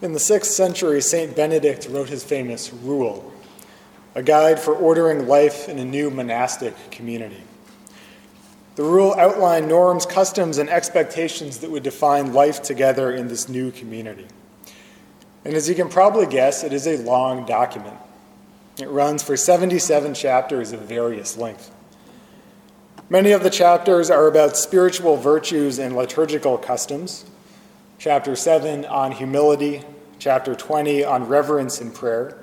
In the 6th century, St. Benedict wrote his famous Rule, a guide for ordering life in a new monastic community. The rule outlined norms, customs, and expectations that would define life together in this new community. And as you can probably guess, it is a long document. It runs for 77 chapters of various length. Many of the chapters are about spiritual virtues and liturgical customs, chapter 7 on humility, chapter 20 on reverence and prayer.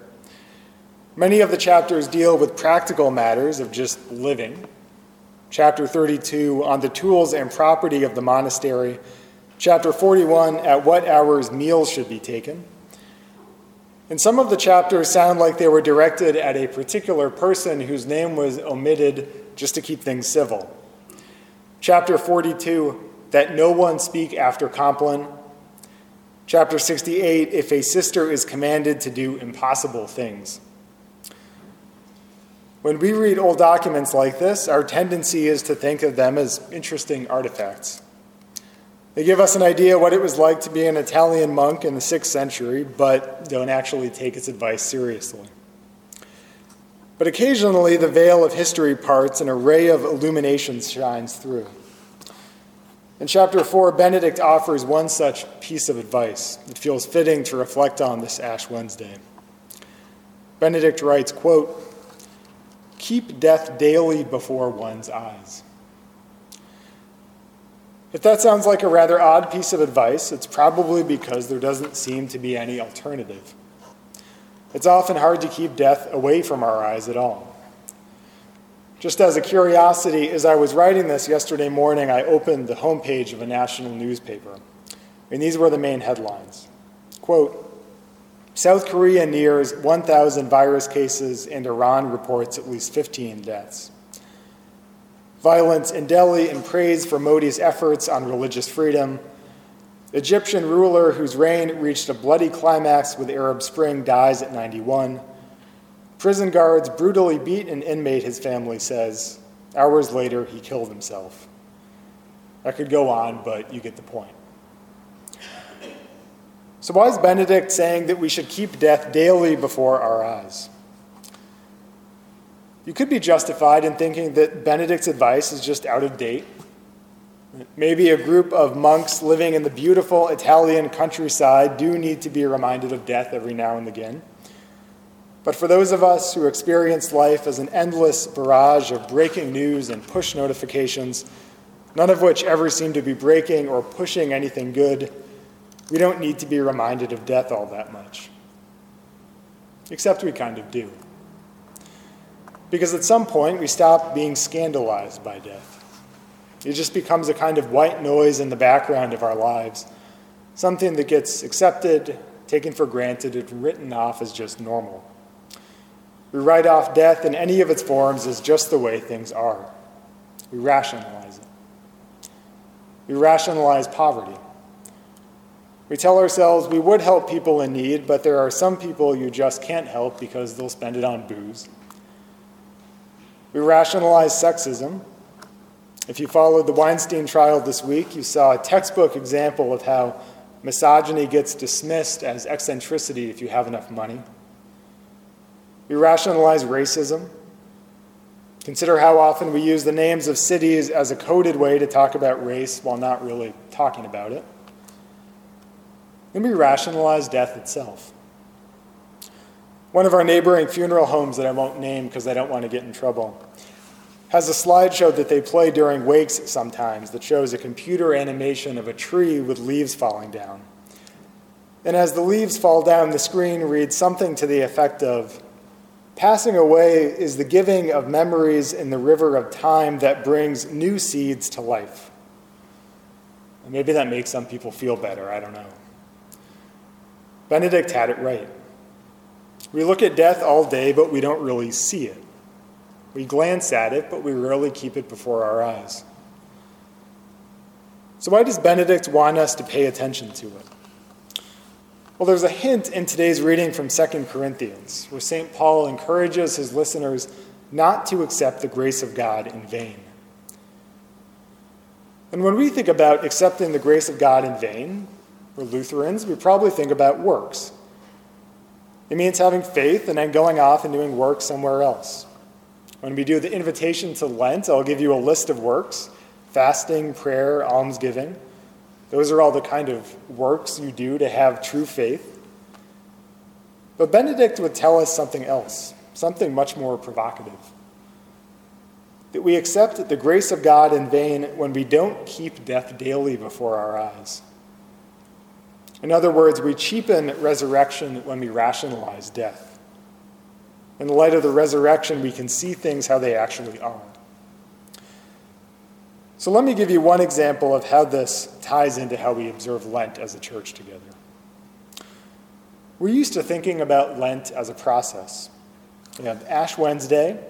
Many of the chapters deal with practical matters of just living. Chapter 32 on the tools and property of the monastery. Chapter 41 at what hours meals should be taken. And some of the chapters sound like they were directed at a particular person whose name was omitted just to keep things civil. Chapter 42 that no one speak after Compline. Chapter 68 If a sister is commanded to do impossible things. When we read old documents like this, our tendency is to think of them as interesting artifacts. They give us an idea what it was like to be an Italian monk in the 6th century, but don't actually take its advice seriously. But occasionally, the veil of history parts and a ray of illumination shines through. In chapter 4, Benedict offers one such piece of advice that feels fitting to reflect on this Ash Wednesday. Benedict writes, quote, Keep death daily before one's eyes. If that sounds like a rather odd piece of advice, it's probably because there doesn't seem to be any alternative. It's often hard to keep death away from our eyes at all. Just as a curiosity, as I was writing this yesterday morning, I opened the homepage of a national newspaper, and these were the main headlines. Quote, South Korea nears 1,000 virus cases, and Iran reports at least 15 deaths. Violence in Delhi and praise for Modi's efforts on religious freedom. Egyptian ruler whose reign reached a bloody climax with Arab Spring dies at 91. Prison guards brutally beat an inmate, his family says. Hours later, he killed himself. I could go on, but you get the point. So, why is Benedict saying that we should keep death daily before our eyes? You could be justified in thinking that Benedict's advice is just out of date. Maybe a group of monks living in the beautiful Italian countryside do need to be reminded of death every now and again. But for those of us who experience life as an endless barrage of breaking news and push notifications, none of which ever seem to be breaking or pushing anything good, we don't need to be reminded of death all that much. Except we kind of do. Because at some point, we stop being scandalized by death. It just becomes a kind of white noise in the background of our lives, something that gets accepted, taken for granted, and written off as just normal. We write off death in any of its forms as just the way things are. We rationalize it. We rationalize poverty. We tell ourselves we would help people in need, but there are some people you just can't help because they'll spend it on booze. We rationalize sexism. If you followed the Weinstein trial this week, you saw a textbook example of how misogyny gets dismissed as eccentricity if you have enough money. We rationalize racism. Consider how often we use the names of cities as a coded way to talk about race while not really talking about it. And we rationalize death itself. One of our neighboring funeral homes that I won't name because I don't want to get in trouble has a slideshow that they play during wakes sometimes that shows a computer animation of a tree with leaves falling down. And as the leaves fall down, the screen reads something to the effect of Passing away is the giving of memories in the river of time that brings new seeds to life. Maybe that makes some people feel better, I don't know. Benedict had it right. We look at death all day, but we don't really see it. We glance at it, but we rarely keep it before our eyes. So, why does Benedict want us to pay attention to it? Well, there's a hint in today's reading from 2 Corinthians, where St. Paul encourages his listeners not to accept the grace of God in vain. And when we think about accepting the grace of God in vain, We're Lutherans, we probably think about works. It means having faith and then going off and doing work somewhere else. When we do the invitation to Lent, I'll give you a list of works fasting, prayer, almsgiving. Those are all the kind of works you do to have true faith. But Benedict would tell us something else, something much more provocative. That we accept the grace of God in vain when we don't keep death daily before our eyes. In other words, we cheapen resurrection when we rationalize death. In the light of the resurrection, we can see things how they actually are. So let me give you one example of how this ties into how we observe Lent as a church together. We're used to thinking about Lent as a process. We have Ash Wednesday,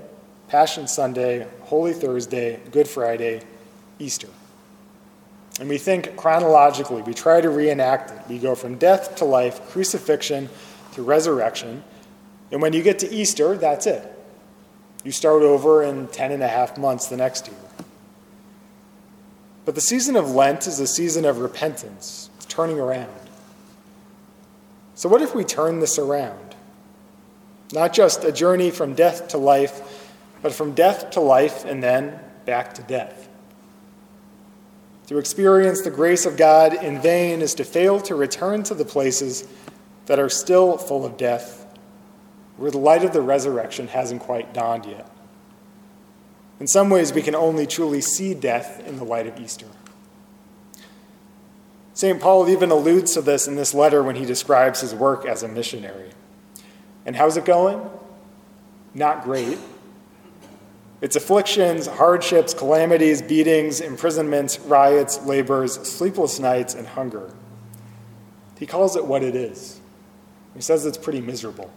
Passion Sunday, Holy Thursday, Good Friday, Easter. And we think chronologically, we try to reenact it. We go from death to life, crucifixion to resurrection. And when you get to Easter, that's it. You start over in 10 and a half months the next year. But the season of Lent is a season of repentance, turning around. So, what if we turn this around? Not just a journey from death to life, but from death to life and then back to death. To experience the grace of God in vain is to fail to return to the places that are still full of death, where the light of the resurrection hasn't quite dawned yet. In some ways, we can only truly see death in the light of Easter. St. Paul even alludes to this in this letter when he describes his work as a missionary. And how's it going? Not great. Its afflictions, hardships, calamities, beatings, imprisonments, riots, labors, sleepless nights, and hunger. He calls it what it is. He says it's pretty miserable.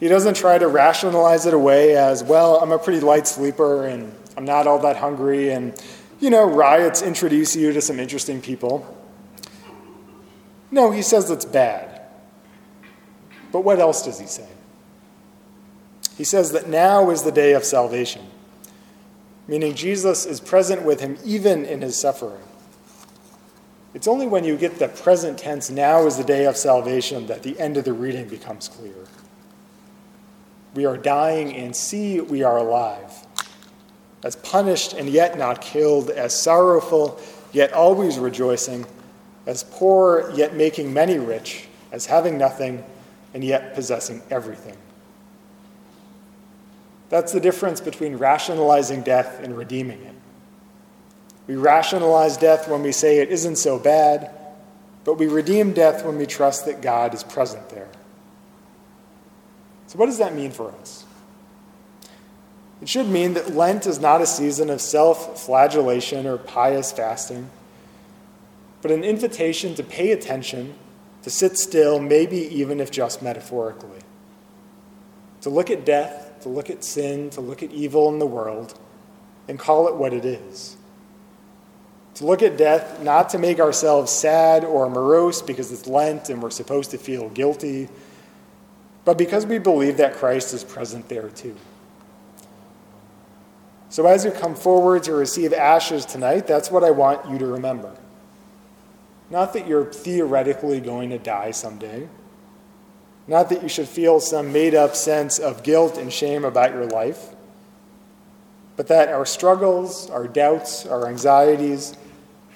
He doesn't try to rationalize it away as, well, I'm a pretty light sleeper and I'm not all that hungry, and, you know, riots introduce you to some interesting people. No, he says it's bad. But what else does he say? He says that now is the day of salvation, meaning Jesus is present with him even in his suffering. It's only when you get the present tense, now is the day of salvation, that the end of the reading becomes clear. We are dying, and see, we are alive. As punished and yet not killed, as sorrowful yet always rejoicing, as poor yet making many rich, as having nothing and yet possessing everything. That's the difference between rationalizing death and redeeming it. We rationalize death when we say it isn't so bad, but we redeem death when we trust that God is present there. So, what does that mean for us? It should mean that Lent is not a season of self flagellation or pious fasting, but an invitation to pay attention, to sit still, maybe even if just metaphorically, to look at death to look at sin, to look at evil in the world, and call it what it is. To look at death not to make ourselves sad or morose because it's Lent and we're supposed to feel guilty, but because we believe that Christ is present there too. So as you come forward to receive ashes tonight, that's what I want you to remember. Not that you're theoretically going to die someday not that you should feel some made up sense of guilt and shame about your life, but that our struggles, our doubts, our anxieties,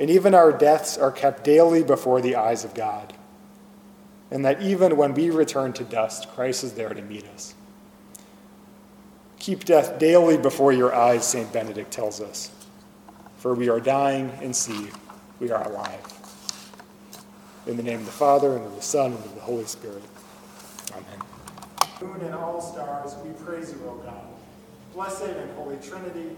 and even our deaths are kept daily before the eyes of God. And that even when we return to dust, Christ is there to meet us. Keep death daily before your eyes, St. Benedict tells us, for we are dying and see we are alive. In the name of the Father, and of the Son, and of the Holy Spirit. Amen. Moon and all stars, we praise you, O God. Blessed and Holy Trinity,